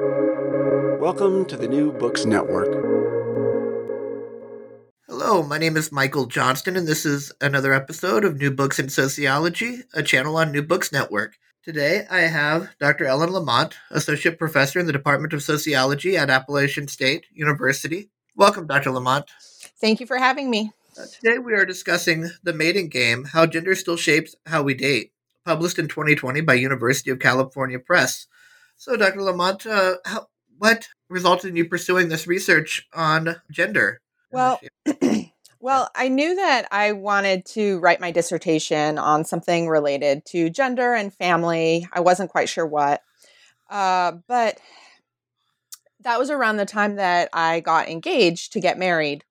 Welcome to the New Books Network. Hello, my name is Michael Johnston, and this is another episode of New Books in Sociology, a channel on New Books Network. Today I have Dr. Ellen Lamont, Associate Professor in the Department of Sociology at Appalachian State University. Welcome, Dr. Lamont. Thank you for having me. Uh, today we are discussing The Mating Game How Gender Still Shapes How We Date, published in 2020 by University of California Press. So, Dr. Lamont, uh, how, what resulted in you pursuing this research on gender? Well, well, I knew that I wanted to write my dissertation on something related to gender and family. I wasn't quite sure what, uh, but that was around the time that I got engaged to get married.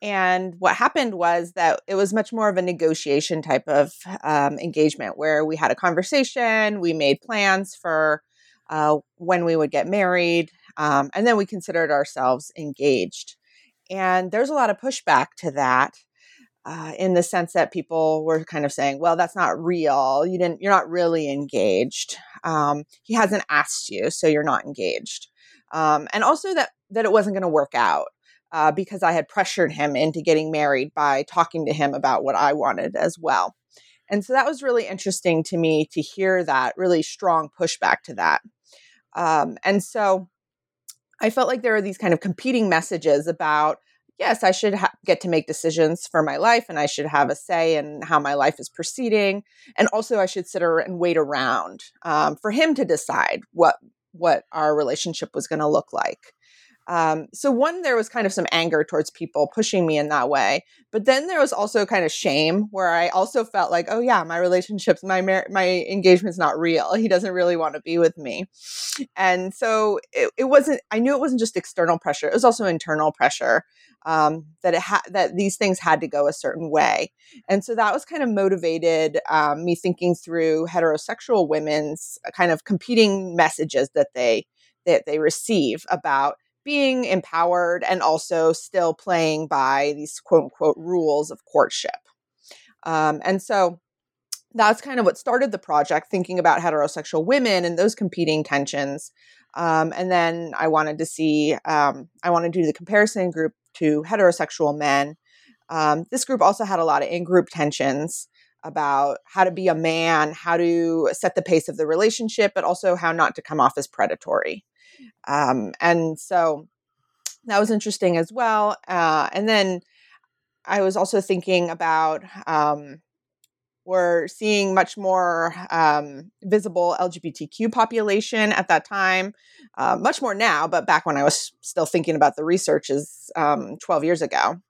And what happened was that it was much more of a negotiation type of um, engagement where we had a conversation, we made plans for uh, when we would get married, um, and then we considered ourselves engaged. And there's a lot of pushback to that. Uh, in the sense that people were kind of saying, "Well, that's not real. You didn't. You're not really engaged. Um, he hasn't asked you, so you're not engaged." Um, and also that that it wasn't going to work out uh, because I had pressured him into getting married by talking to him about what I wanted as well. And so that was really interesting to me to hear that really strong pushback to that. Um, and so I felt like there were these kind of competing messages about yes, I should ha- get to make decisions for my life and I should have a say in how my life is proceeding. And also, I should sit and wait around um, for him to decide what what our relationship was going to look like. Um, so one, there was kind of some anger towards people pushing me in that way, but then there was also kind of shame where I also felt like, oh yeah, my relationships, my mar- my engagement's not real. He doesn't really want to be with me, and so it, it wasn't. I knew it wasn't just external pressure; it was also internal pressure um, that it had that these things had to go a certain way, and so that was kind of motivated um, me thinking through heterosexual women's kind of competing messages that they that they receive about being empowered and also still playing by these quote unquote rules of courtship. Um, and so that's kind of what started the project, thinking about heterosexual women and those competing tensions. Um, and then I wanted to see, um, I wanted to do the comparison group to heterosexual men. Um, this group also had a lot of in group tensions about how to be a man, how to set the pace of the relationship, but also how not to come off as predatory. Um, and so that was interesting as well. Uh, and then I was also thinking about um, we're seeing much more um, visible LGBTQ population at that time, uh, much more now, but back when I was still thinking about the research is um, 12 years ago.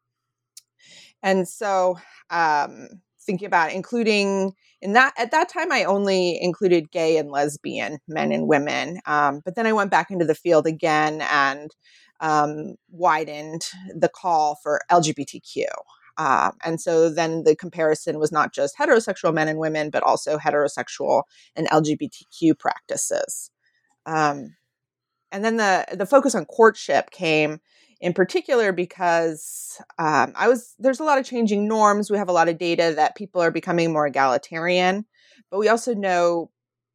And so um, thinking about including in that at that time i only included gay and lesbian men and women um, but then i went back into the field again and um, widened the call for lgbtq uh, and so then the comparison was not just heterosexual men and women but also heterosexual and lgbtq practices. Um, and then the the focus on courtship came in particular because um, I was there's a lot of changing norms. We have a lot of data that people are becoming more egalitarian, but we also know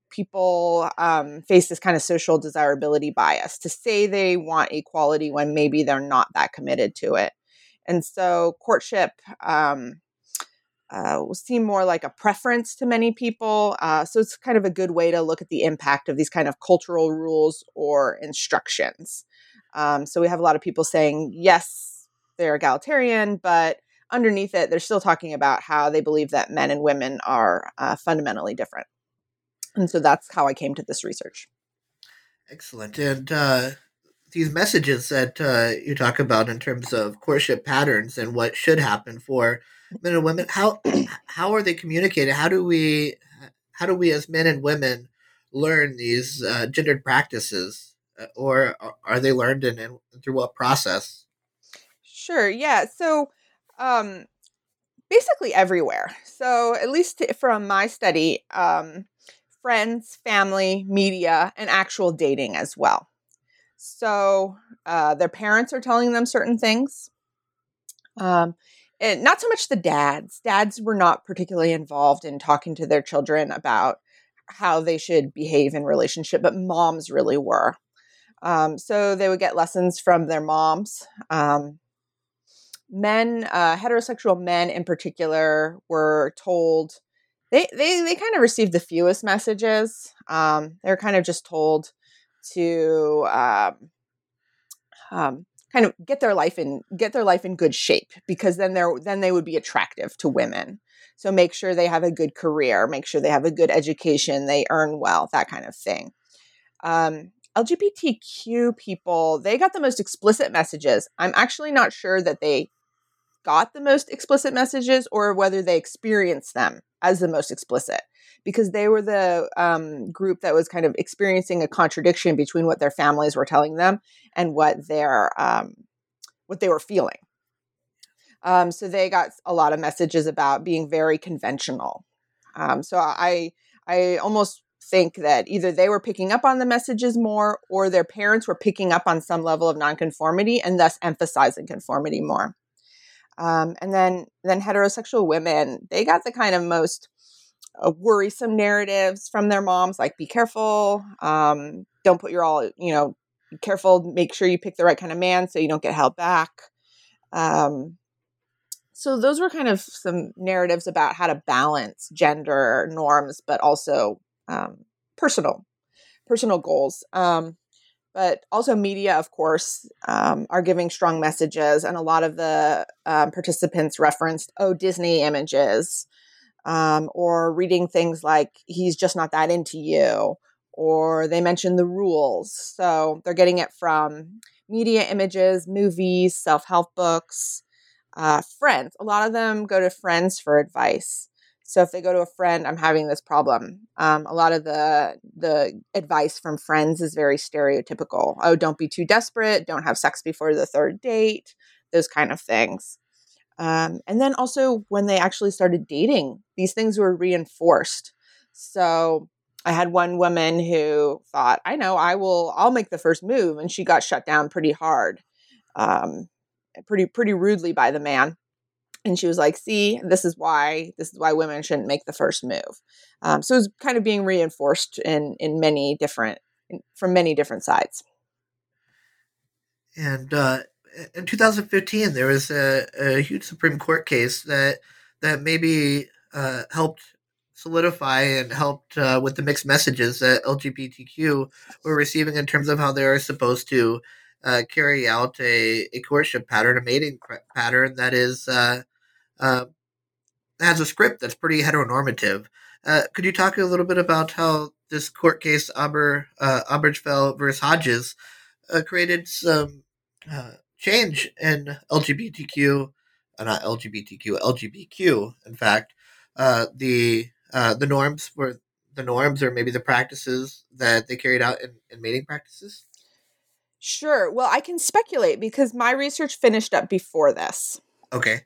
people um, face this kind of social desirability bias to say they want equality when maybe they're not that committed to it. And so courtship um, uh, will seem more like a preference to many people. Uh, so it's kind of a good way to look at the impact of these kind of cultural rules or instructions. Um, so we have a lot of people saying, yes, they're egalitarian, but underneath it, they're still talking about how they believe that men and women are uh, fundamentally different. And so that's how I came to this research. Excellent. And uh, these messages that uh, you talk about in terms of courtship patterns and what should happen for men and women, how how are they communicated? How do we how do we as men and women learn these uh, gendered practices? Uh, or are they learned in, in through what process? Sure. Yeah. So, um, basically everywhere. So, at least from my study, um, friends, family, media, and actual dating as well. So, uh, their parents are telling them certain things. Um, and not so much the dads. Dads were not particularly involved in talking to their children about how they should behave in relationship, but moms really were. Um, so they would get lessons from their moms. Um, men, uh, heterosexual men in particular, were told they they they kind of received the fewest messages. Um, they're kind of just told to um, um, kind of get their life in get their life in good shape because then they're then they would be attractive to women. So make sure they have a good career, make sure they have a good education, they earn well, that kind of thing. Um, LGBTQ people, they got the most explicit messages. I'm actually not sure that they got the most explicit messages or whether they experienced them as the most explicit because they were the um, group that was kind of experiencing a contradiction between what their families were telling them and what their um, what they were feeling. Um, so they got a lot of messages about being very conventional. Um, so I I almost think that either they were picking up on the messages more or their parents were picking up on some level of nonconformity and thus emphasizing conformity more. Um, and then then heterosexual women, they got the kind of most uh, worrisome narratives from their moms, like be careful, um, don't put your all, you know, careful, make sure you pick the right kind of man so you don't get held back. Um, so those were kind of some narratives about how to balance gender norms, but also um, personal personal goals. Um, but also media, of course, um, are giving strong messages, and a lot of the um, participants referenced, "Oh, Disney images," um, or reading things like "He's just not that into you," or they mentioned the rules. So they're getting it from media images, movies, self help books, uh, friends. A lot of them go to friends for advice. So if they go to a friend, I'm having this problem. Um, a lot of the the advice from friends is very stereotypical. Oh, don't be too desperate. Don't have sex before the third date. Those kind of things. Um, and then also when they actually started dating, these things were reinforced. So I had one woman who thought, I know, I will, I'll make the first move, and she got shut down pretty hard, um, pretty pretty rudely by the man and she was like see this is why this is why women shouldn't make the first move. Um, so it's kind of being reinforced in in many different in, from many different sides. And uh, in 2015 there was a, a, huge supreme court case that that maybe uh, helped solidify and helped uh, with the mixed messages that lgbtq were receiving in terms of how they are supposed to uh, carry out a, a courtship pattern, a mating pattern that is uh, has a script that's pretty heteronormative. Uh, could you talk a little bit about how this court case, Aber, uh, Obergefell versus Hodges, uh, created some uh, change in LGBTQ, uh, not LGBTQ, LGBTQ, in fact, uh, the uh, the norms were the norms or maybe the practices that they carried out in, in mating practices? Sure. Well, I can speculate because my research finished up before this. Okay.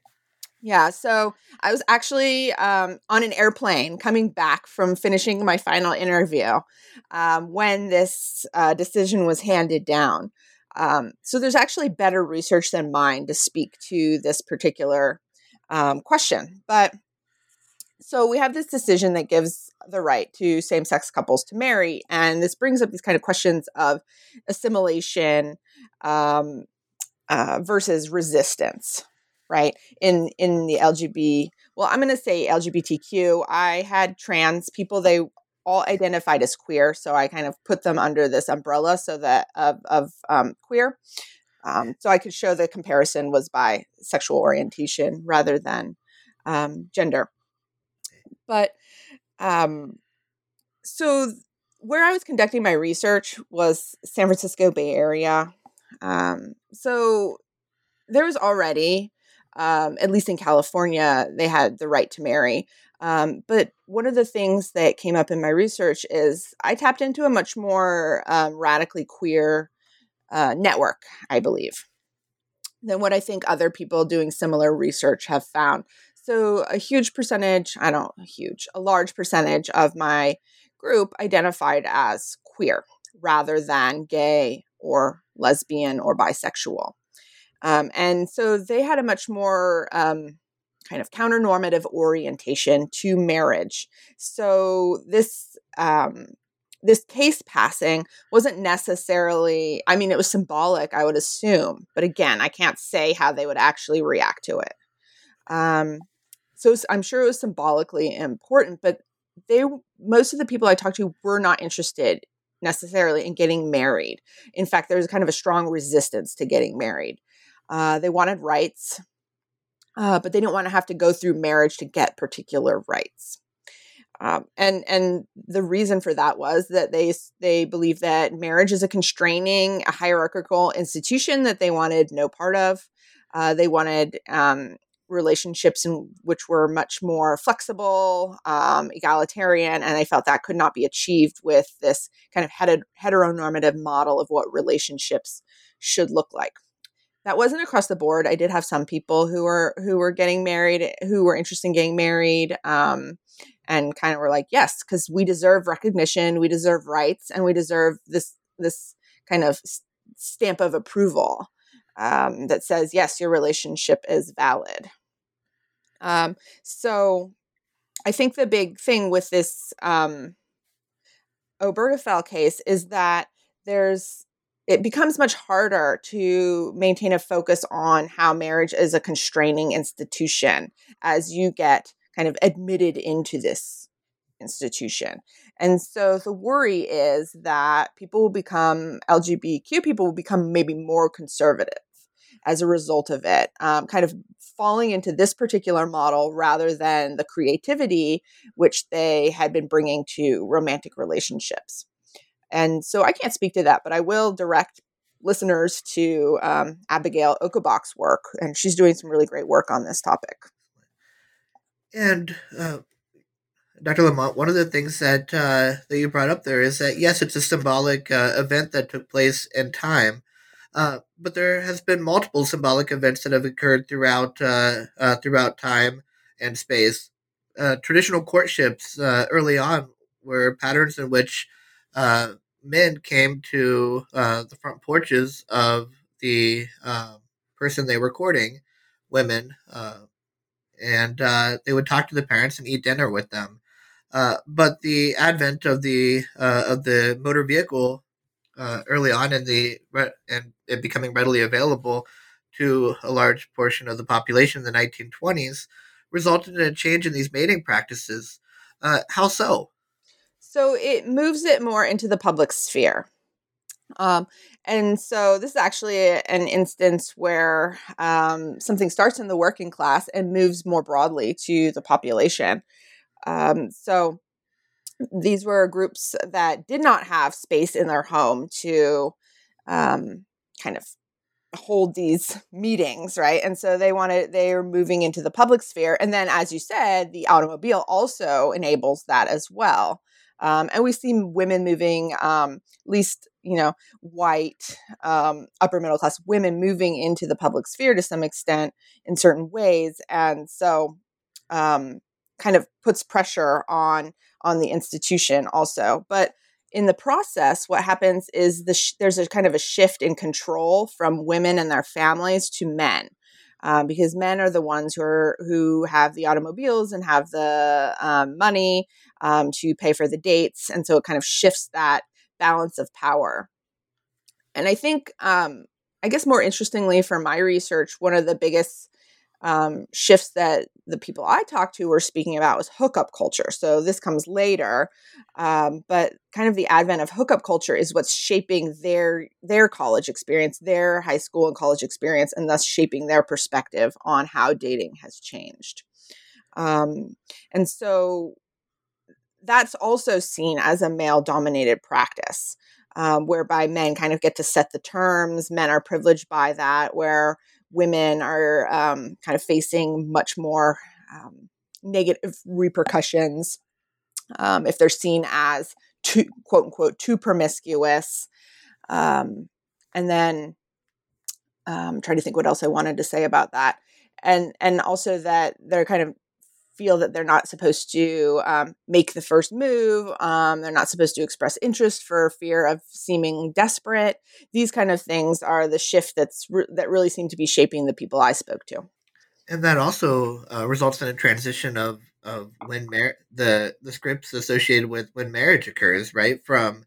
Yeah, so I was actually um, on an airplane coming back from finishing my final interview um, when this uh, decision was handed down. Um, so there's actually better research than mine to speak to this particular um, question. But so we have this decision that gives the right to same sex couples to marry. And this brings up these kind of questions of assimilation um, uh, versus resistance right in in the lgb well i'm going to say lgbtq i had trans people they all identified as queer so i kind of put them under this umbrella so that of, of um, queer um, so i could show the comparison was by sexual orientation rather than um, gender. But um, so where i was conducting my research was san francisco bay area um, so there was already um, at least in California, they had the right to marry. Um, but one of the things that came up in my research is I tapped into a much more um, radically queer uh, network, I believe, than what I think other people doing similar research have found. So, a huge percentage, I don't huge, a large percentage of my group identified as queer rather than gay or lesbian or bisexual. Um, and so they had a much more um, kind of counter-normative orientation to marriage. So this um, this case passing wasn't necessarily, I mean, it was symbolic, I would assume. But again, I can't say how they would actually react to it. Um, so I'm sure it was symbolically important, but they, most of the people I talked to were not interested necessarily in getting married. In fact, there was kind of a strong resistance to getting married. Uh, they wanted rights, uh, but they didn't want to have to go through marriage to get particular rights. Um, and and the reason for that was that they they believe that marriage is a constraining, a hierarchical institution that they wanted no part of. Uh, they wanted um, relationships in which were much more flexible, um, egalitarian, and they felt that could not be achieved with this kind of heteronormative model of what relationships should look like. That wasn't across the board. I did have some people who were who were getting married, who were interested in getting married, um, and kind of were like, yes, because we deserve recognition, we deserve rights, and we deserve this this kind of stamp of approval um, that says yes, your relationship is valid. Um, so I think the big thing with this um, Obergefell case is that there's it becomes much harder to maintain a focus on how marriage is a constraining institution as you get kind of admitted into this institution. And so the worry is that people will become LGBTQ people will become maybe more conservative as a result of it, um, kind of falling into this particular model rather than the creativity which they had been bringing to romantic relationships. And so I can't speak to that, but I will direct listeners to um, Abigail Ocobock's work, and she's doing some really great work on this topic. And uh, Dr. Lamont, one of the things that uh, that you brought up there is that yes, it's a symbolic uh, event that took place in time, uh, but there has been multiple symbolic events that have occurred throughout uh, uh, throughout time and space. Traditional courtships early on were patterns in which uh, men came to the front porches of the person they were courting, women, and they would talk to the parents and eat dinner with them. but the advent of the of the motor vehicle uh, early on in the and it becoming readily available to a large portion of the population in the 1920s resulted in a change in these mating practices. Uh, how so? So it moves it more into the public sphere. Um, and so this is actually an instance where um, something starts in the working class and moves more broadly to the population. Um, so these were groups that did not have space in their home to um, kind of hold these meetings right and so they wanted they are moving into the public sphere and then as you said the automobile also enables that as well um, and we see women moving um, at least you know white um, upper middle class women moving into the public sphere to some extent in certain ways and so um, kind of puts pressure on on the institution also. But in the process, what happens is the sh- there's a kind of a shift in control from women and their families to men. Um, because men are the ones who are who have the automobiles and have the um, money um, to pay for the dates, and so it kind of shifts that balance of power. And I think, um, I guess, more interestingly for my research, one of the biggest um, shifts that the people I talked to were speaking about was hookup culture. So this comes later, um, but kind of the advent of hookup culture is what's shaping their their college experience, their high school and college experience, and thus shaping their perspective on how dating has changed. Um, and so that's also seen as a male dominated practice. Um, whereby men kind of get to set the terms. Men are privileged by that, where women are um, kind of facing much more um, negative repercussions um, if they're seen as too quote unquote too promiscuous um, and then um, trying to think what else i wanted to say about that and and also that they're kind of feel that they're not supposed to um, make the first move. Um, they're not supposed to express interest for fear of seeming desperate. These kind of things are the shift that's re- that really seem to be shaping the people I spoke to. And that also uh, results in a transition of of when mar- the the scripts associated with when marriage occurs, right? From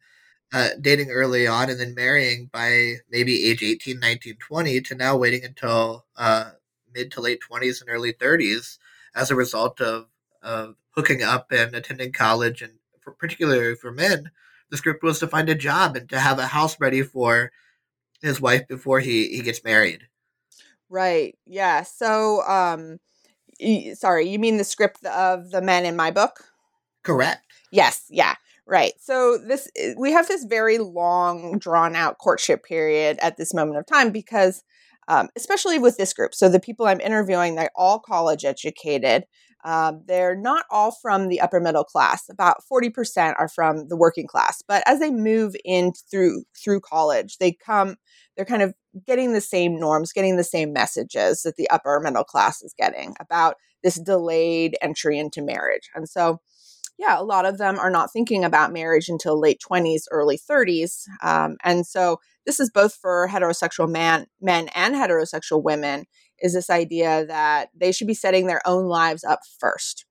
uh, dating early on and then marrying by maybe age 18, 19, 20 to now waiting until uh, mid to late 20s and early 30s as a result of, of hooking up and attending college. And for, particularly for men, the script was to find a job and to have a house ready for his wife before he, he gets married. Right. Yeah. So, um, y- sorry, you mean the script of the men in my book? Correct. Yes. Yeah. Right. So this eh, we have this very long, drawn out courtship period at this moment of time because, um, especially with this group. So the people I'm interviewing, they're all college educated. Um, they're not all from the upper middle class. About forty percent are from the working class. But as they move in through through college, they come. They're kind of getting the same norms, getting the same messages that the upper middle class is getting about this delayed entry into marriage. And so yeah, a lot of them are not thinking about marriage until late 20s, early 30s. Um, and so this is both for heterosexual man, men and heterosexual women is this idea that they should be setting their own lives up first.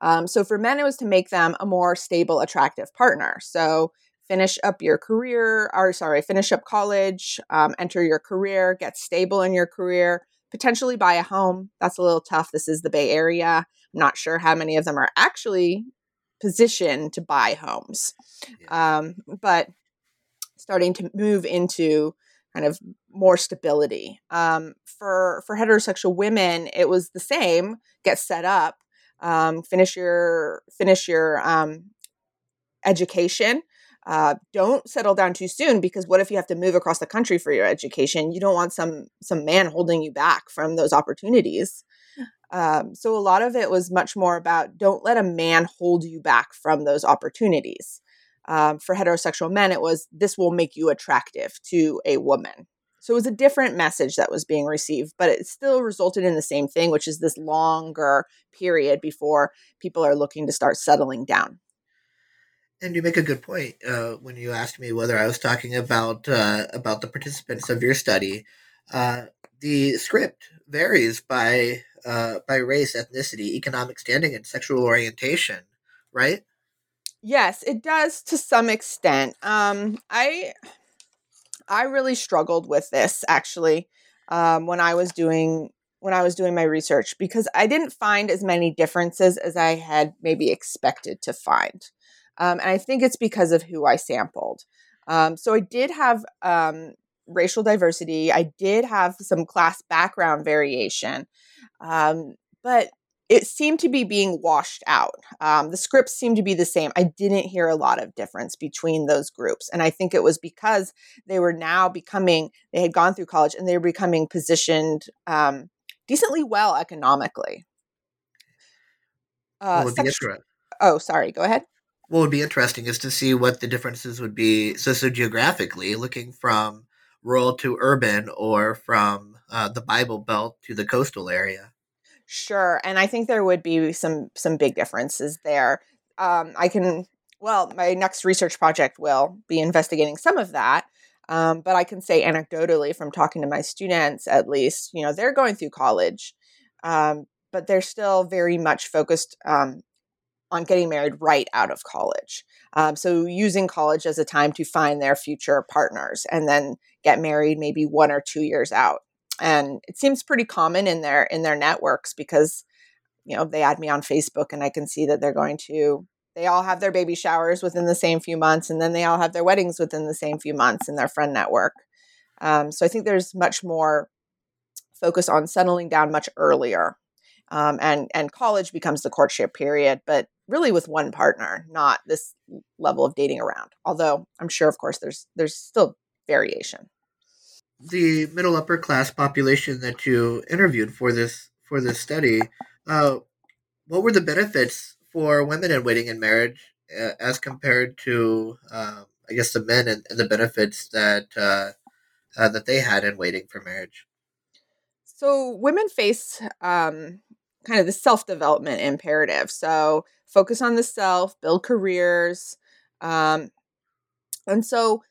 Um, so for men, it was to make them a more stable, attractive partner. So finish up your career, or sorry, finish up college, um, enter your career, get stable in your career, potentially buy a home. That's a little tough. This is the Bay Area. I'm not sure how many of them are actually positioned to buy homes, yeah. um, but starting to move into kind of more stability. Um, for for heterosexual women, it was the same: get set up, um, finish your finish your um, education, uh, don't settle down too soon because what if you have to move across the country for your education? You don't want some some man holding you back from those opportunities. Um, so a lot of it was much more about don't let a man hold you back from those opportunities. Um, for heterosexual men, it was this will make you attractive to a woman. So it was a different message that was being received, but it still resulted in the same thing, which is this longer period before people are looking to start settling down. And you make a good point uh, when you asked me whether I was talking about uh, about the participants of your study. Uh, the script varies by uh, by race, ethnicity, economic standing, and sexual orientation, right? Yes, it does to some extent. Um, I I really struggled with this actually um, when I was doing when I was doing my research because I didn't find as many differences as I had maybe expected to find. Um, and I think it's because of who I sampled. Um, so I did have um, racial diversity, I did have some class background variation, um, but it seemed to be being washed out. Um, the scripts seemed to be the same. I didn't hear a lot of difference between those groups. And I think it was because they were now becoming, they had gone through college and they were becoming positioned um, decently well economically. Uh, well, oh, sorry, go ahead what would be interesting is to see what the differences would be sociogeographically, looking from rural to urban or from uh, the Bible Belt to the coastal area. Sure, and I think there would be some some big differences there. Um, I can well, my next research project will be investigating some of that. Um, but I can say anecdotally from talking to my students, at least, you know, they're going through college, um, but they're still very much focused um, on getting married right out of college. Um, so using college as a time to find their future partners and then get married maybe one or two years out. And it seems pretty common in their in their networks because you know they add me on Facebook and I can see that they're going to they all have their baby showers within the same few months and then they all have their weddings within the same few months in their friend network. Um, so I think there's much more focus on settling down much earlier um, and and college becomes the courtship period, but really with one partner, not this level of dating around. Although I'm sure, of course, there's there's still variation. The middle upper class population that you interviewed for this for this study, uh, what were the benefits for women in waiting in marriage uh, as compared to, uh, I guess, the men and, and the benefits that uh, uh, that they had in waiting for marriage? So women face um, kind of the self development imperative. So focus on the self, build careers. Um, and so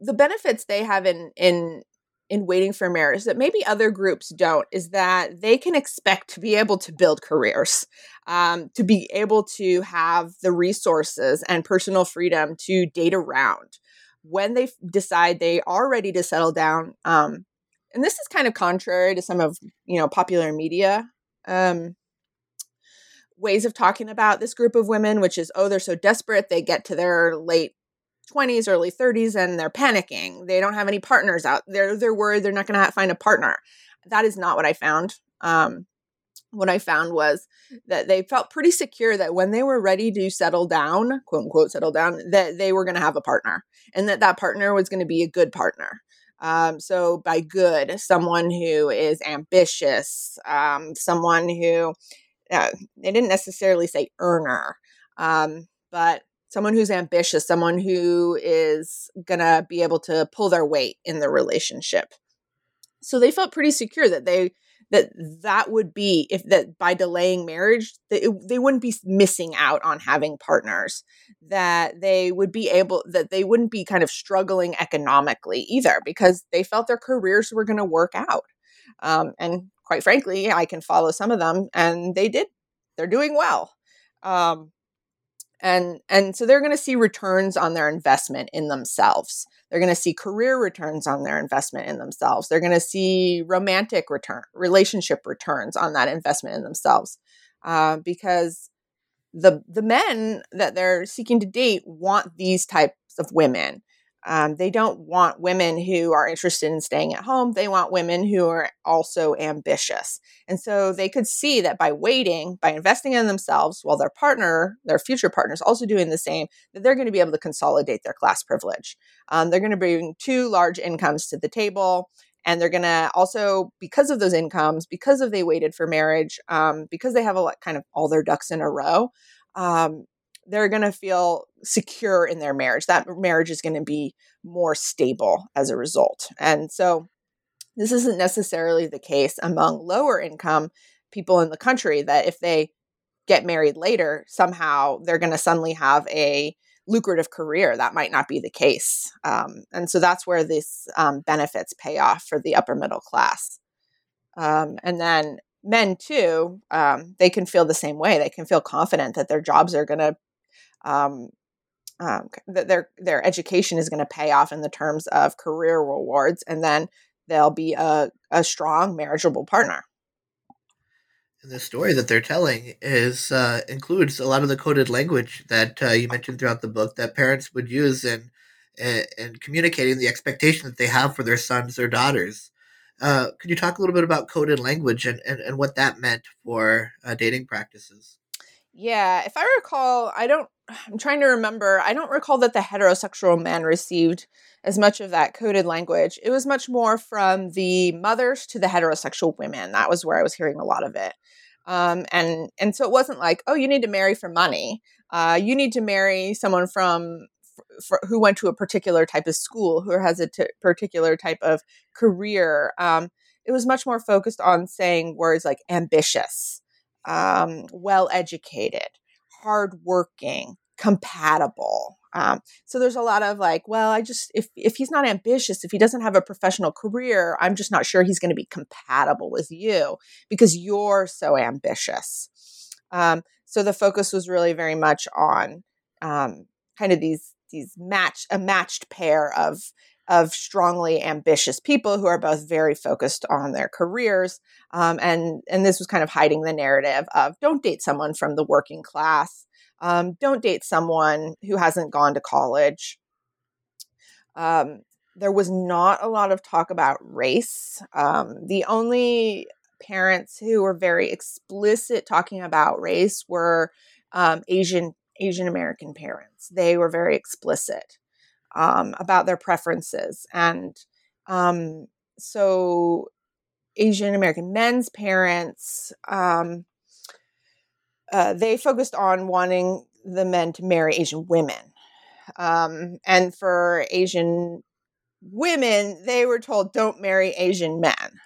the benefits they have in, in in waiting for marriage that maybe other groups don't is that they can expect to be able to build careers, um, to be able to have the resources and personal freedom to date around when they decide they are ready to settle down. Um, and this is kind of contrary to some of you know popular media um, ways of talking about this group of women, which is oh they're so desperate they get to their late 20s, early 30s, and they're panicking. They don't have any partners out. They're they're worried they're not going to find a partner. That is not what I found. Um, what I found was that they felt pretty secure that when they were ready to settle down, quote unquote, settle down, that they were going to have a partner, and that that partner was going to be a good partner. Um, so by good, someone who is ambitious, um, someone who uh, they didn't necessarily say earner, um, but someone who's ambitious, someone who is to be able to pull their weight in the relationship. So they felt pretty secure that they that that would be if that by delaying marriage it, they wouldn't be missing out on having partners that they would be able that they wouldn't be kind of struggling economically either because they felt their careers were going to work out um, and quite frankly i can follow some of them and they did. They're doing well. Um, and and so they're going to see returns on their investment in themselves. They're going to see career returns on their investment in themselves. They're going to see romantic return relationship returns on that investment in themselves. Uh, because the the men that they're seeking to date want these types of women um, they don't want women who are interested in staying at home. They want women who are also ambitious. And so they could see that by waiting, by investing in themselves, while their partner, their future partner, is also doing the same, that they're going to be able to consolidate their class privilege. Um, they're going to bring two large incomes to the table. And they're going to also, because of those incomes, because of they waited for marriage, um, because they have a lot, kind of all their ducks in a row, um, they're going to feel secure in their marriage. That marriage is going to be more stable as a result. And so this isn't necessarily the case among lower income people in the country that if they get married later, somehow they're going to suddenly have a lucrative career. That might not be the case. Um, and so that's where these um, benefits pay off for the upper middle class. Um, and then men too, um, they can feel the same way. They can feel confident that their jobs are going to um, um, that their their education is going to pay off in the terms of career rewards, and then they'll be a, a strong marriageable partner. And the story that they're telling is uh, includes a lot of the coded language that uh, you mentioned throughout the book that parents would use in, in, in communicating the expectation that they have for their sons or daughters. Uh, could you talk a little bit about coded language and, and, and what that meant for uh, dating practices? Yeah, if I recall, I don't, I'm trying to remember, I don't recall that the heterosexual men received as much of that coded language. It was much more from the mothers to the heterosexual women. That was where I was hearing a lot of it. Um, and and so it wasn't like, oh, you need to marry for money. Uh, you need to marry someone from for, who went to a particular type of school, who has a t- particular type of career. Um, it was much more focused on saying words like ambitious, um, well educated, hardworking, compatible. Um, so there's a lot of like, well, I just if if he's not ambitious, if he doesn't have a professional career, I'm just not sure he's going to be compatible with you because you're so ambitious. Um, so the focus was really very much on um, kind of these these match a matched pair of of strongly ambitious people who are both very focused on their careers. Um, and, and this was kind of hiding the narrative of don't date someone from the working class. Um, don't date someone who hasn't gone to college. Um, there was not a lot of talk about race. Um, the only parents who were very explicit talking about race were um, Asian Asian American parents. They were very explicit um, about their preferences. And um, so Asian American men's parents, um, uh, they focused on wanting the men to marry Asian women. Um, and for Asian women, they were told, don't marry Asian men.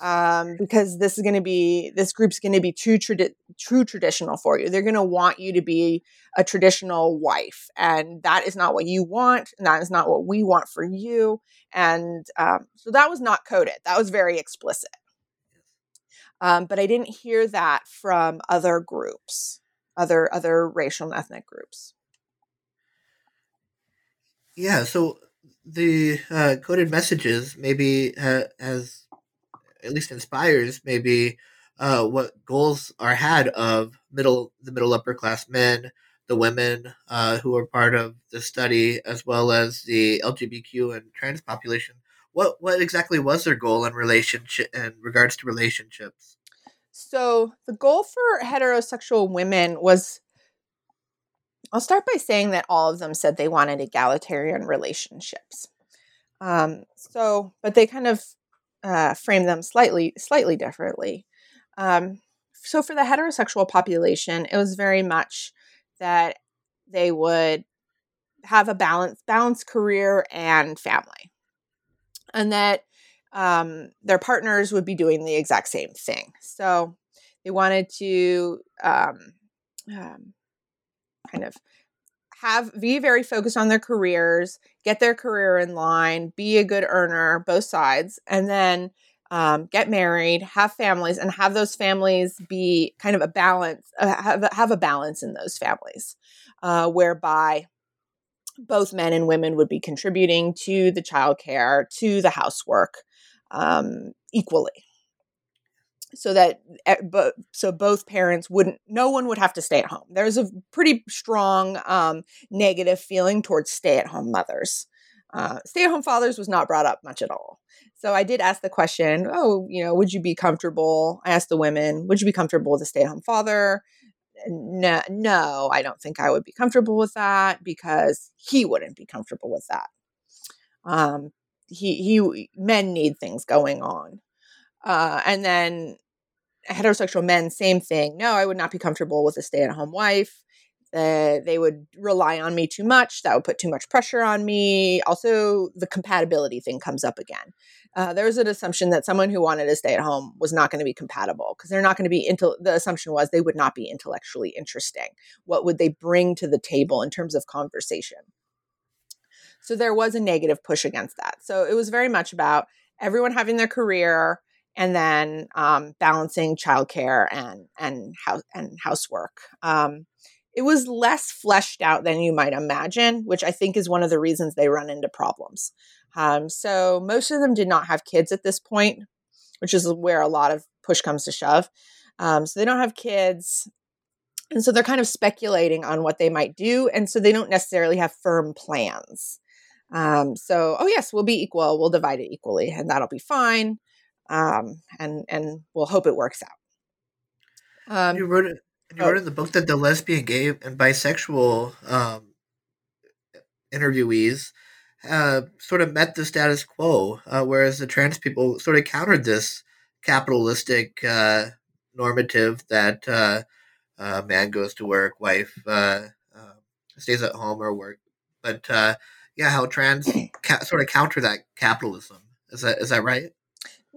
Um, because this is going to be this group's going to be too tradi- true traditional for you. They're going to want you to be a traditional wife, and that is not what you want, and that is not what we want for you. And um, so that was not coded. That was very explicit. Um, but I didn't hear that from other groups, other other racial and ethnic groups. Yeah, so the uh, coded messages maybe uh, has at least inspires maybe uh, what goals are had of middle the middle upper class men, the women uh, who are part of the study, as well as the LGBTQ and trans population. What what exactly was their goal in relationship in regards to relationships? So the goal for heterosexual women was I'll start by saying that all of them said they wanted egalitarian relationships. Um, so, but they kind of uh, frame them slightly slightly differently. Um, so for the heterosexual population, it was very much that they would have a balance balanced career and family, and that um, their partners would be doing the exact same thing. So they wanted to um, um, kind of have be very focused on their careers, get their career in line, be a good earner, both sides, and then um, get married, have families, and have those families be kind of a balance, uh, have, have a balance in those families, uh, whereby both men and women would be contributing to the childcare, to the housework um, equally so that eh, so both parents wouldn't no one would have to stay at home. There's a pretty strong um, negative feeling towards stay-at-home mothers. Uh, stay-at-home fathers was not brought up much at all. So i did ask the question oh you know would you be comfortable i asked the women would you be comfortable with a stay-at-home father? No no i don't think i would be comfortable with that because he wouldn't be comfortable with that. Um he he men need things going on uh, and then heterosexual men, same thing. No, I would not be comfortable with a stay at home wife. Uh, they would rely on me too much. That would put too much pressure on me. Also, the compatibility thing comes up again. Uh, was an assumption that someone who wanted to stay at home was not going to be compatible because they're not going to be into the assumption was they would not be intellectually interesting. What would they bring to the table in terms of conversation? So there was a negative push against that. So it was very much about everyone having their career, and then um, balancing childcare and and house and housework. Um, it was less fleshed out than you might imagine, which I think is one of the reasons they run into problems. Um, so most of them did not have kids at this point, which is where a lot of push comes to shove. Um, so they don't have kids. And so they're kind of speculating on what they might do. And so they don't necessarily have firm plans. Um, so, oh, yes, we'll be equal. We'll divide it equally, and that'll be fine um, and and we'll hope it works out. Um, you wrote it. You oh, wrote in the book that the lesbian, gay, and bisexual um, interviewees uh, sort of met the status quo, uh, whereas the trans people sort of countered this capitalistic uh, normative that uh, man goes to work, wife uh, uh, stays at home or work. But yeah, how trans ca- sort of counter that capitalism. Is that is that right?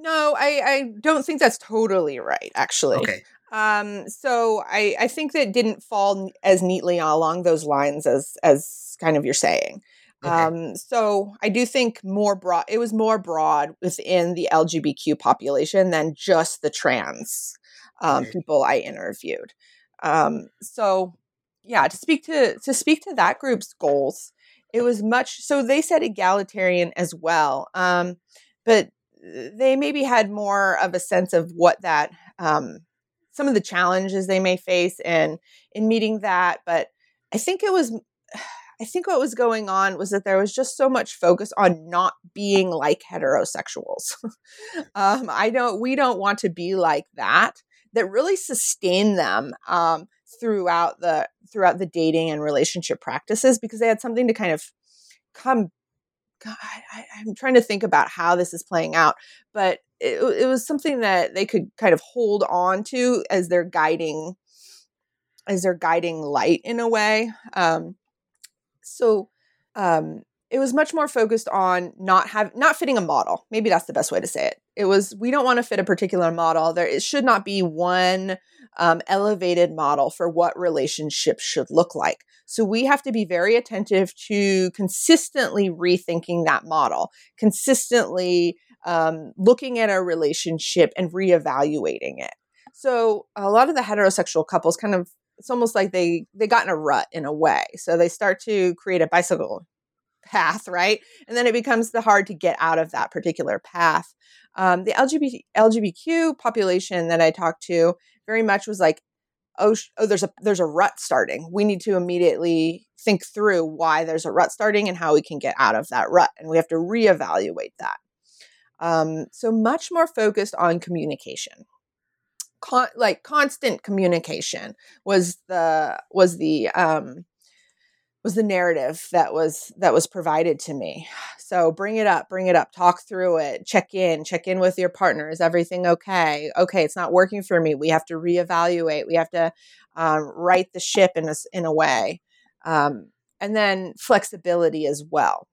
No, I, I don't think that's totally right, actually. Okay. Um, so I, I think that didn't fall as neatly along those lines as as kind of you're saying. Okay. Um, so I do think more broad. It was more broad within the LGBTQ population than just the trans um, okay. people I interviewed. Um, so yeah, to speak to to speak to that group's goals, it was much. So they said egalitarian as well, um, but they maybe had more of a sense of what that um, some of the challenges they may face in in meeting that but i think it was i think what was going on was that there was just so much focus on not being like heterosexuals. Um, i don't we don't want to be like that that really sustain them um, throughout the throughout the dating and relationship practices because they had something to kind of come God, I, am trying to think about how this is playing out, but it, it, was something that they could kind of hold on to as their guiding, as their guiding light in a way. Um, so, um, it was much more focused on not have not fitting a model. Maybe that's the best way to say it. It was we don't want to fit a particular model. There it should not be one um, elevated model for what relationships should look like. So we have to be very attentive to consistently rethinking that model, consistently um, looking at our relationship and reevaluating it. So a lot of the heterosexual couples kind of it's almost like they they got in a rut in a way. So they start to create a bicycle path, right? And then it becomes the hard to get out of that particular path. Um, the LGBT, LGBTQ population that I talked to very much was like, oh, sh- oh, there's a there's a rut starting. We need to immediately think through why there's a rut starting and how we can get out of that rut, and we have to reevaluate that. Um, so much more focused on communication. Con- like constant communication was the was the um, was the narrative that was that was provided to me. So bring it up bring it up talk through it check in check in with your partner. Is everything okay? Okay it's not working for me. We have to reevaluate. We have to um, right the ship in a, in a way. Um, and then flexibility as well.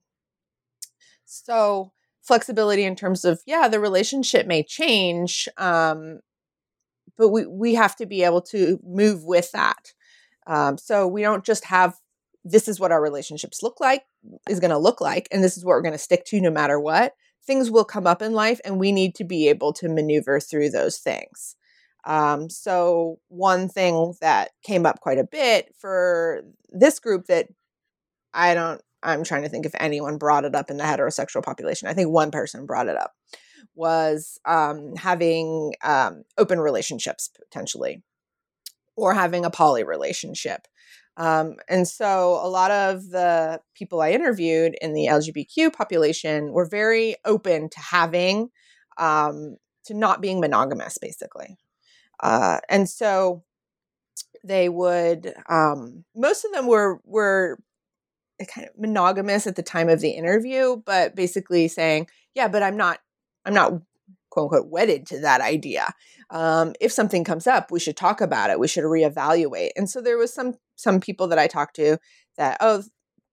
So flexibility in terms of yeah the relationship may change um, but we, we have to be able to move with that. Um, so we don't just have this is what our relationships look like is going to look like and this is what we're going to stick to no matter what things will come up in life and we need to be able to maneuver through those things. Um, so one thing that came up quite a bit for this group that i don't i'm trying to think if anyone brought it up in the heterosexual population i think one person brought it up was um, having um, open relationships potentially or having a poly relationship um, and so a lot of the people I interviewed in the LGBTQ population were very open to having, um, to not being monogamous, basically. Uh, and so they would, um, most of them were, were kind of monogamous at the time of the interview, but basically saying, yeah, but I'm not, I'm not quote unquote wedded to that idea. Um, if something comes up, we should talk about it. We should reevaluate. And so there was some some people that I talked to that oh,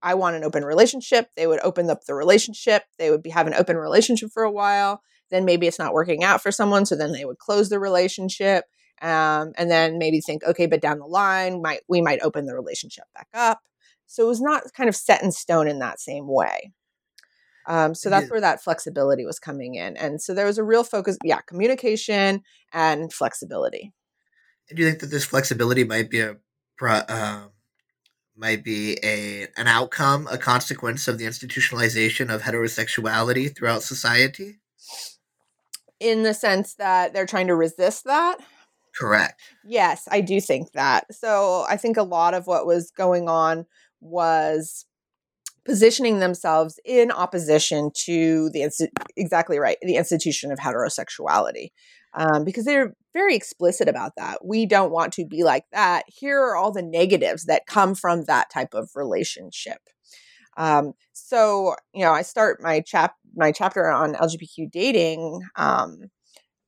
I want an open relationship. They would open up the relationship. They would be have an open relationship for a while. Then maybe it's not working out for someone, so then they would close the relationship. Um, and then maybe think, okay, but down the line, might we might open the relationship back up. So it was not kind of set in stone in that same way. Um, so that's where that flexibility was coming in. And so there was a real focus, yeah, communication and flexibility. Do you think that this flexibility might be a uh, might be a an outcome, a consequence of the institutionalization of heterosexuality throughout society? In the sense that they're trying to resist that? Correct. Yes, I do think that. So I think a lot of what was going on was positioning themselves in opposition to the exactly right the institution of heterosexuality um, because they're very explicit about that. We don't want to be like that. Here are all the negatives that come from that type of relationship. Um, so you know i start my chap my chapter on lgbtq dating um,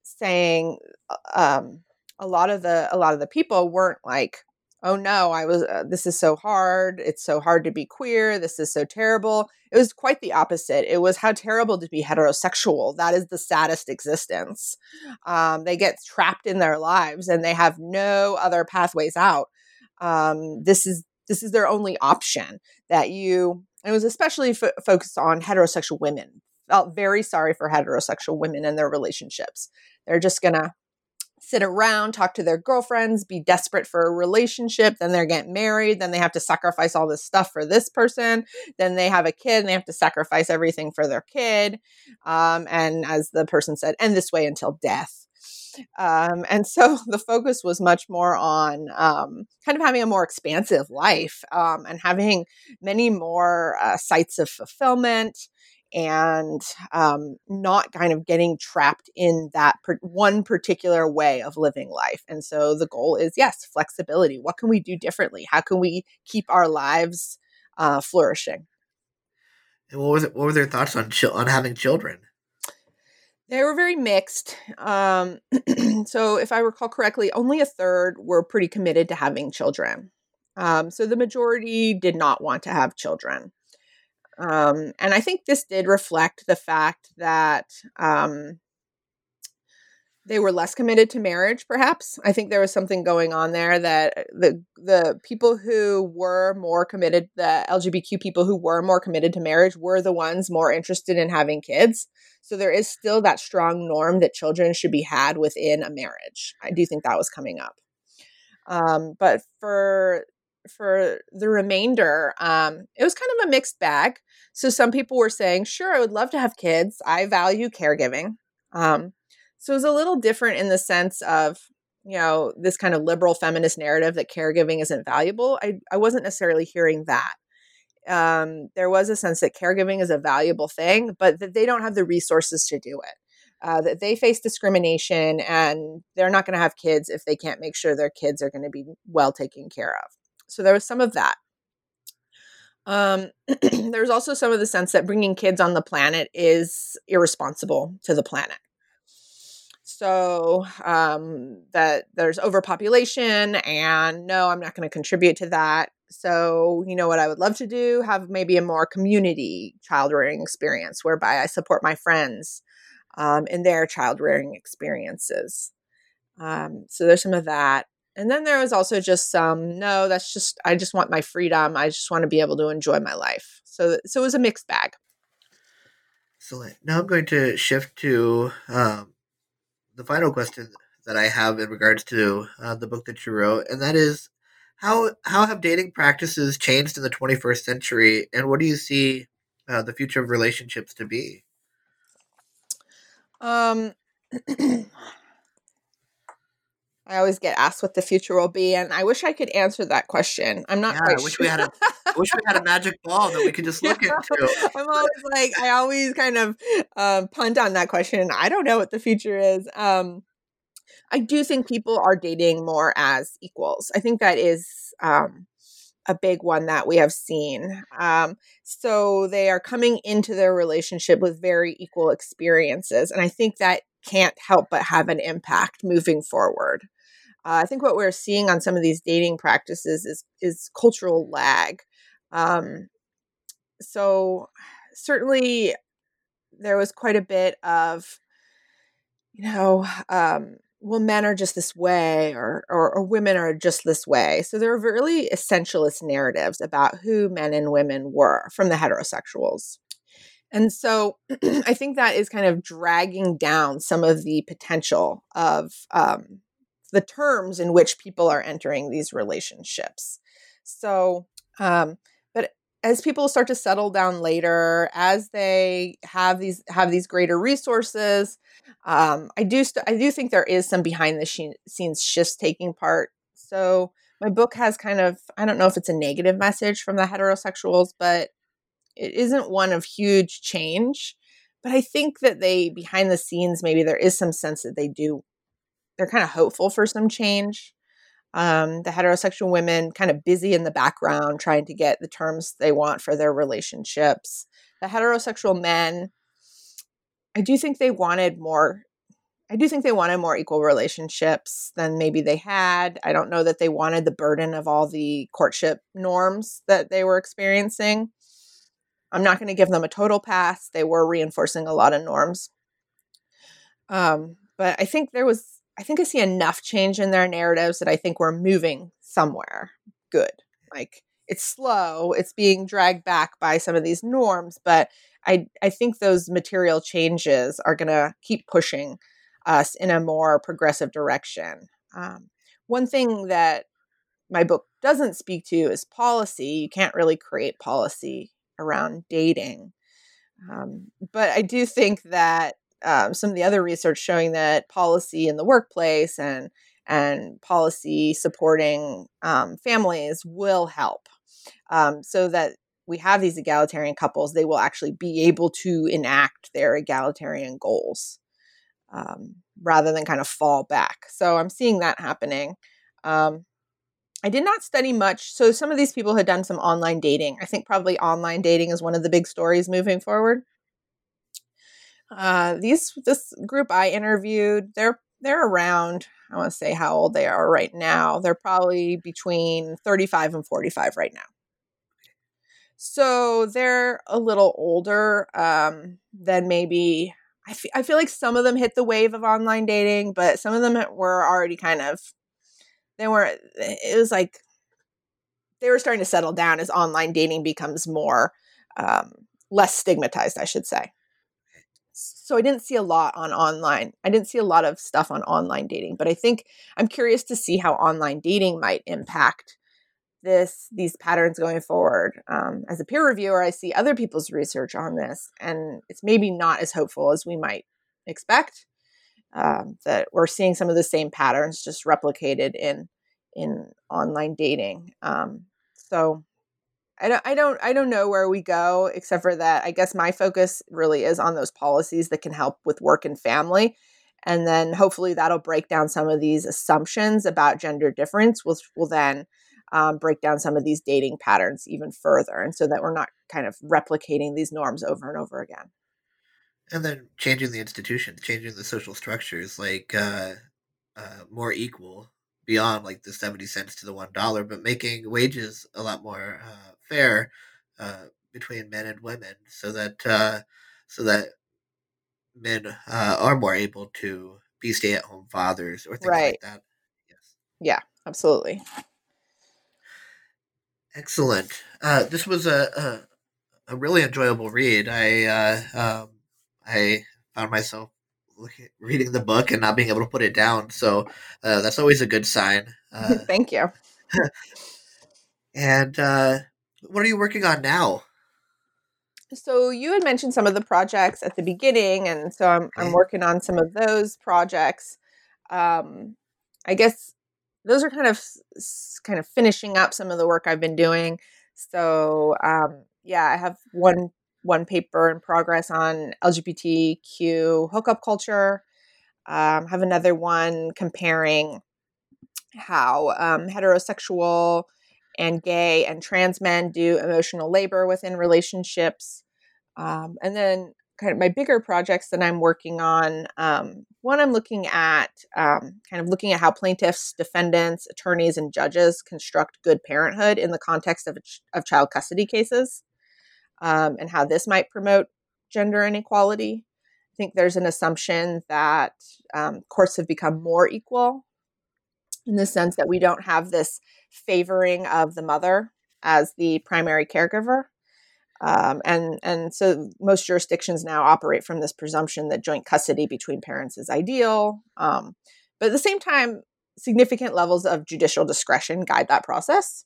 saying uh, um, a lot of the a lot of the people weren't like oh no, I was, uh, this is so hard. It's so hard to be queer. This is so terrible. It was quite the opposite. It was how terrible to be heterosexual. That is the saddest existence. Um, they get trapped in their lives and they have no other pathways out. Um, this is this is their only option that you it was especially f- focused on heterosexual women felt very sorry for heterosexual women and their relationships they're just gonna sit around, talk to their girlfriends, be desperate for a relationship. Then they're getting married. Then they have to sacrifice all this stuff for this person. Then they have a kid and they have to sacrifice everything for their kid. Um, and as the person said, and this way until death. Um, and so the focus was much more on um, kind of having a more expansive life um, and having many more uh, sites of fulfillment and um, not kind of getting trapped in that per- one particular way of living life. And so the goal is yes, flexibility. What can we do differently? How can we keep our lives uh, flourishing? And what was it, what were their thoughts on ch- on having children? They were very mixed. Um, so, if I recall correctly, only a third were pretty committed to having children. Um, so, the majority did not want to have children Um, and I think this did reflect the fact that um, they were less committed to marriage perhaps. I think there was something going on there that uh, the the people who were more committed the lgbtq people who were more committed to marriage were the ones more interested in having kids. So there is still that strong norm that children should be had within a marriage. I do think that was coming up. Um, but for for the remainder um, it was kind of a mixed bag so some people were saying sure i would love to have kids i value caregiving um, so it was a little different in the sense of, you know, this kind of liberal feminist narrative that caregiving isn't valuable. I, I wasn't necessarily hearing that. Um, there was a sense that caregiving is a valuable thing, but that they don't have the resources to do it. Uh, that they face discrimination and they're not going to have kids if they can't make sure their kids are going to be well taken care of. So there was some of that. Um, there's also some of the sense that bringing kids on the planet is irresponsible to the planet. So um, that there's overpopulation and no i'm not going to contribute to that. So you know what i would love to do? Have maybe a more community child rearing experience whereby i support my friends um, in their child rearing experiences. Um, so there's some of that and then there was also just some no that's just i just want my freedom i just want to be able to enjoy my life so so it was a mixed bag excellent now i'm going to shift to um, the final question that I have in regards to uh, the book that you wrote, and that is how how have dating practices changed in the 21st century, and what do you see uh, the future of relationships to be? Um, I always get asked what the future will be, and I wish I could answer that question. I'm not. Yeah, I wish sure. we had a I wish we had a magic ball that we could just look yeah. into. I'm always like, I always kind of um, punt on that question. I don't know what the future is. Um, I do think people are dating more as equals. I think that is um, a big one that we have seen. Um, so they are coming into their relationship with very equal experiences, and I think that can't help but have an impact moving forward. Uh, I think what we're seeing on some of these dating practices is is cultural lag. Um, so certainly there was quite a bit of, you know, um, well, men are just this way, or, or, or women are just this way. So there were really essentialist narratives about who men and women were from the heterosexuals. And so I think that is kind of dragging down some of the potential of um, the terms in which people are entering these relationships. So, um, but as people start to settle down later, as they have these have these greater resources, um, I do st- I do think there is some behind the scenes shifts taking part. So my book has kind of I don't know if it's a negative message from the heterosexuals, but it isn't one of huge change. But I think that they behind the scenes maybe there is some sense that they do they're kind of hopeful for some change. Um, the heterosexual women kind of busy in the background trying to get the terms they want for their relationships. The heterosexual men, I do think they wanted more. I do think they wanted more equal relationships than maybe they had. I don't know that they wanted the burden of all the courtship norms that they were experiencing. I'm not going to give them a total pass. They were reinforcing a lot of norms. Um, but I think there was I think I see enough change in their narratives that I think we're moving somewhere good. Like it's slow, it's being dragged back by some of these norms, but I I think those material changes are going to keep pushing us in a more progressive direction. Um, one thing that my book doesn't speak to is policy. You can't really create policy around dating. Um, but I do think that um, some of the other research showing that policy in the workplace and and policy supporting um, families will help. Um, so that we have these egalitarian couples they will actually be able to enact their egalitarian goals um, rather than kind of fall back. So i'm seeing that happening. Um, i did not study much. So some of these people had done some online dating. I think probably online dating is one of the big stories moving forward uh, these this group I interviewed, they're they're around. I want to say how old they are right now. They're probably between 35 and 45 right now. So they're a little older um, than maybe. I I feel like some of them hit the wave of online dating, but some of them were already kind of. They were. It was like they were starting to settle down as online dating becomes more um, less stigmatized, I should say. So I didn't see a lot on online. I didn't see a lot of stuff on online dating, but I think I'm curious to see how online dating might impact this these patterns going forward. Um, as a peer reviewer, I see other people's research on this, and it's maybe not as hopeful as we might expect. Um, that we're seeing some of the same patterns just replicated in in online dating. Um, so I don't I don't I don't know where we go except for that I guess my focus really is on those policies that can help with work and family. And then hopefully that'll break down some of these assumptions about gender difference, which will then um, break down some of these dating patterns even further. And so that we're not kind of replicating these norms over and over again. And then changing the institutions, changing the social structures, like uh, uh, more equal beyond like the 70 cents to the one dollar but making wages a lot more uh, fair uh, between men and women so that uh, so that men uh, are more able to be stay-at-home fathers or things Right. like that yes Yeah, absolutely. excellent uh, this was a, a a really enjoyable read i uh, um, i found myself reading the book and not being able to put it down so uh, that's always a good sign uh, Thank you. And uh, what are you working on now? So you had mentioned some of the projects at the beginning, and so I'm I'm working on some of those projects. Um, I guess those are kind of kind of finishing up some of the work I've been doing. So um, yeah, I have one one paper in progress on LGBTQ hookup culture. Um, have another one comparing how um, heterosexual and gay and trans men do emotional labor within relationships. Um, and then, kind of my bigger projects that I'm working on. Um, one, I'm looking at um, kind of looking at how plaintiffs, defendants, attorneys, and judges construct good parenthood in the context of, of child custody cases, um, and how this might promote gender inequality. I think there's an assumption that um, courts have become more equal in the sense that we don't have this favoring of the mother as the primary caregiver. Um, and and so most jurisdictions now operate from this presumption that joint custody between parents is ideal. Um, but at the same time, significant levels of judicial discretion guide that process.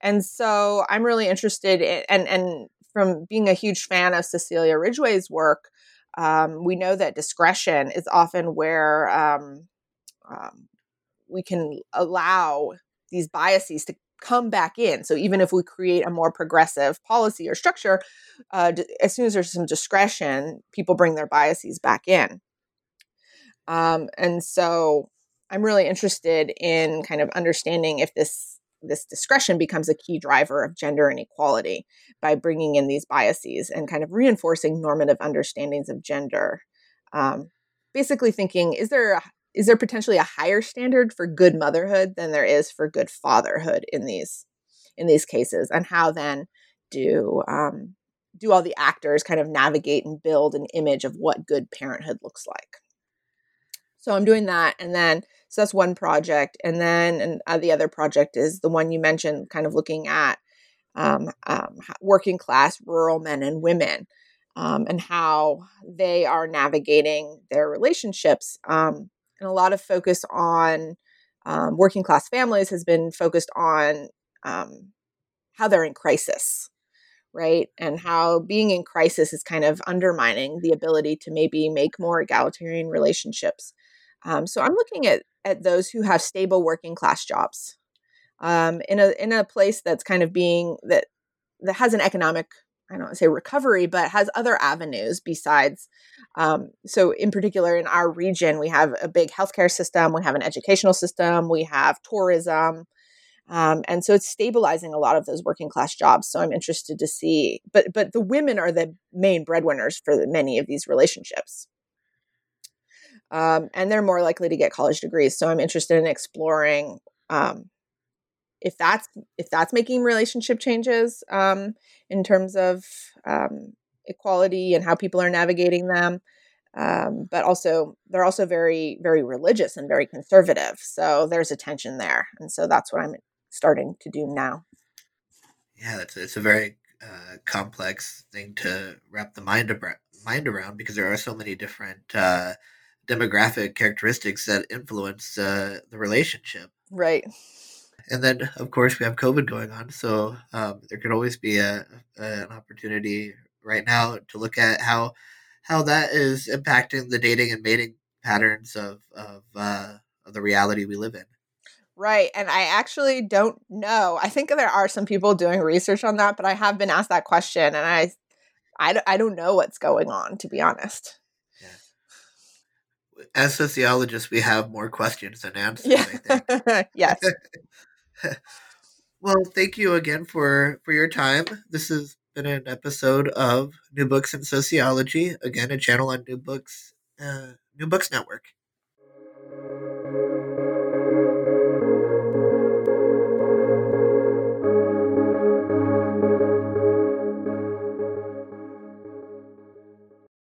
And so I'm really interested in, and and from being a huge fan of Cecilia Ridgeway's work, um, we know that discretion is often where um, um, we can allow these biases to come back in. So even if we create a more progressive policy or structure, uh, d- as soon as there's some discretion, people bring their biases back in. Um, and so I'm really interested in kind of understanding if this this discretion becomes a key driver of gender inequality by bringing in these biases and kind of reinforcing normative understandings of gender. Um, basically, thinking is there a, is there potentially a higher standard for good motherhood than there is for good fatherhood in these in these cases, and how then do um, do all the actors kind of navigate and build an image of what good parenthood looks like? So I'm doing that, and then so that's one project, and then and uh, the other project is the one you mentioned, kind of looking at um, um, working class rural men and women, um, and how they are navigating their relationships. Um, and a lot of focus on um, working class families has been focused on um, how they're in crisis, right? And how being in crisis is kind of undermining the ability to maybe make more egalitarian relationships. Um, so I'm looking at at those who have stable working class jobs um, in a in a place that's kind of being that that has an economic I don't want to say recovery, but has other avenues besides. Um, so, in particular, in our region, we have a big healthcare system, we have an educational system, we have tourism, um, and so it's stabilizing a lot of those working class jobs. So, I'm interested to see, but but the women are the main breadwinners for many of these relationships um, and they're more likely to get college degrees. So I'm interested in exploring um, if that's if that's making relationship changes um, in terms of um, equality and how people are navigating them um, but also they're also very very religious and very conservative so there's a tension there and so that's what i'm starting to do now yeah it's, it's a very uh, complex thing to wrap the mind, ab- mind around because there are so many different uh, demographic characteristics that influence uh, the relationship right and then of course we have covid going on so um, there could always be a, a, an opportunity right now to look at how how that is impacting the dating and mating patterns of of, uh, of the reality we live in. Right. And I actually don't know. I think there are some people doing research on that, but I have been asked that question and I I, I don't know what's going on, to be honest as sociologists, we have more questions than answers. Yeah. yes. well, thank you again for for your time. This has been an episode of New Books in Sociology. Again, a channel on New Books uh, New Books Network.